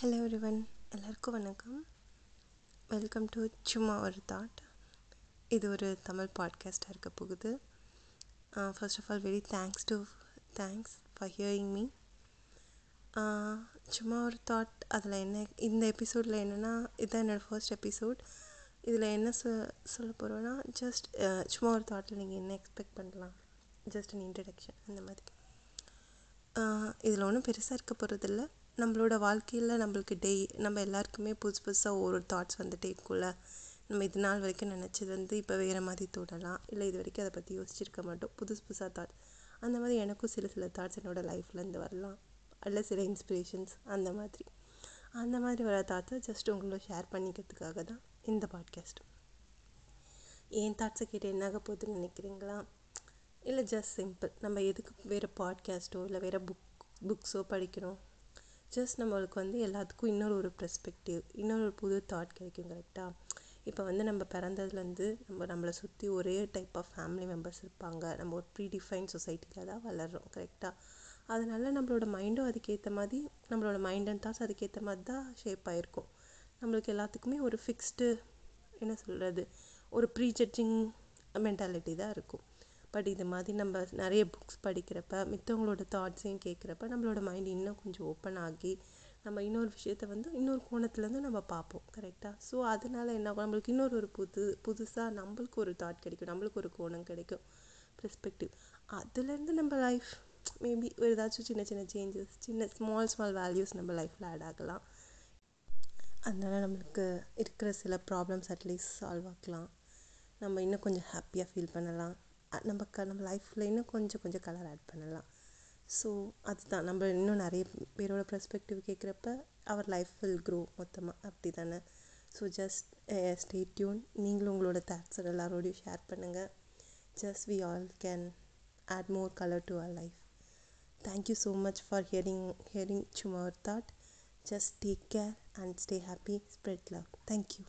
Hello everyone எல்லாருக்கும் வணக்கம். Welcome to சும்மா ஒரு தாட் இது ஒரு தமிழ் பாட்காஸ்ட்டாக இருக்க போகுது. First of all very thanks to thanks for hearing me சும்மா ஒரு தாட் அதில் என்ன இந்த எபிசோடில் என்னென்னா இதுதான் என்னோடய ஃபர்ஸ்ட் எபிசோட் இதில் என்ன சொ சொல்ல போகிறோன்னா ஜஸ்ட் சும்மா ஒரு தாட்டில் நீங்கள் என்ன எக்ஸ்பெக்ட் பண்ணலாம்? ஜஸ்ட் அன் இன்ட்ரடக்ஷன் அந்த மாதிரி. இதில் ஒன்றும் பெருசாக இருக்க போகிறதில்ல நம்மளோட வாழ்க்கையில் நம்மளுக்கு டெய் நம்ம எல்லாருக்குமே புதுசு புதுசாக ஒரு தாட்ஸ் வந்துகிட்டே இருக்கும்ல. நம்ம இது நாள் வரைக்கும் நினச்சது வந்து இப்போ வேறு மாதிரி தோணலாம். இல்லை இது வரைக்கும் அதை பற்றி யோசிச்சிருக்க மாட்டோம். புதுசு புதுசாக தாட்ஸ் அந்த மாதிரி எனக்கும் சில சில தாட்ஸ் என்னோடய லைஃப்லேருந்து வரலாம். அல்ல சில இன்ஸ்பிரேஷன்ஸ் அந்த மாதிரி. அந்த மாதிரி வர தாட்ஸை ஜஸ்ட் உங்களோட ஷேர் பண்ணிக்கிறதுக்காக தான் இந்த பாட்காஸ்ட் என் தாட்ஸை கேட்டு என்னாக போகுதுன்னு நினைக்கிறீங்களா? இல்லை ஜஸ்ட் சிம்பிள் நம்ம எதுக்கு வேறு பாட்காஸ்ட்டோ இல்லை வேறு புக் புக்ஸோ படிக்கணும் ஜஸ்ட் நம்மளுக்கு வந்து எல்லாத்துக்கும் இன்னொரு ஒரு பெர்ஸ்பெக்டிவ் இன்னொரு ஒரு புது தாட் கிடைக்கும் கரெக்டாக இப்போ வந்து நம்ம பிறந்ததுலேருந்து நம்ம நம்மளை சுற்றி ஒரே டைப் ஆஃப் ஃபேமிலி மெம்பர்ஸ் இருப்பாங்க. நம்ம ஒரு ப்ரீ டிஃபைன் சொசைட்டியில் தான் வளர்கிறோம் கரெக்டாக அதனால் நம்மளோட மைண்டும் அதுக்கேற்ற மாதிரி நம்மளோட மைண்ட் அண்ட் தாட்ஸ் அதுக்கேற்ற மாதிரி தான் ஷேப் ஆகிருக்கும் நம்மளுக்கு எல்லாத்துக்குமே ஒரு ஃபிக்ஸ்டு என்ன சொல்கிறது ஒரு ப்ரீ ஜட்ஜிங் மென்டாலிட்டி தான் இருக்கும். பட் இது மாதிரி நம்ம நிறைய புக்ஸ் படிக்கிறப்ப மித்தவங்களோட தாட்ஸையும் கேட்குறப்ப நம்மளோட மைண்ட் இன்னும் கொஞ்சம் ஓப்பன் ஆகி நம்ம இன்னொரு விஷயத்த வந்து இன்னொரு கோணத்துலேருந்து நம்ம பார்ப்போம். கரெக்டாக ஸோ அதனால் என்ன நம்மளுக்கு இன்னொரு ஒரு புது புதுசாக நம்மளுக்கு ஒரு தாட் கிடைக்கும். நம்மளுக்கு ஒரு கோணம் கிடைக்கும். பெர்ஸ்பெக்டிவ் அதுலேருந்து நம்ம லைஃப் மேபி ஒரு ஏதாச்சும் சின்ன சின்ன சேஞ்சஸ் சின்ன ஸ்மால் ஸ்மால் வேல்யூஸ் நம்ம லைஃப்பில் ஆட் ஆகலாம். அதனால் நம்மளுக்கு இருக்கிற சில ப்ராப்ளம்ஸ் அட்லீஸ்ட் சால்வ் ஆக்கலாம். நம்ம இன்னும் கொஞ்சம் ஹாப்பியாக ஃபீல் பண்ணலாம். நம்ம க நம்ம லைஃப்பில் இன்னும் கொஞ்சம் கொஞ்சம் கலர் ஆட் பண்ணலாம். ஸோ அதுதான். நம்ம இன்னும் நிறைய பேரோட பெர்ஸ்பெக்டிவ் கேட்குறப்ப அவர் லைஃப் வில் க்ரோ மொத்தமாக அப்படி தானே ஸோ ஜஸ்ட் ஸ்டே டியூன் நீங்களும் உங்களோட தாட்ஸை எல்லாரோடையும் ஷேர் பண்ணுங்கள் just we all can add more colour to our life thank you so much for hearing hearing சும்மா ஒரு thought just take care and stay happy spread love thank you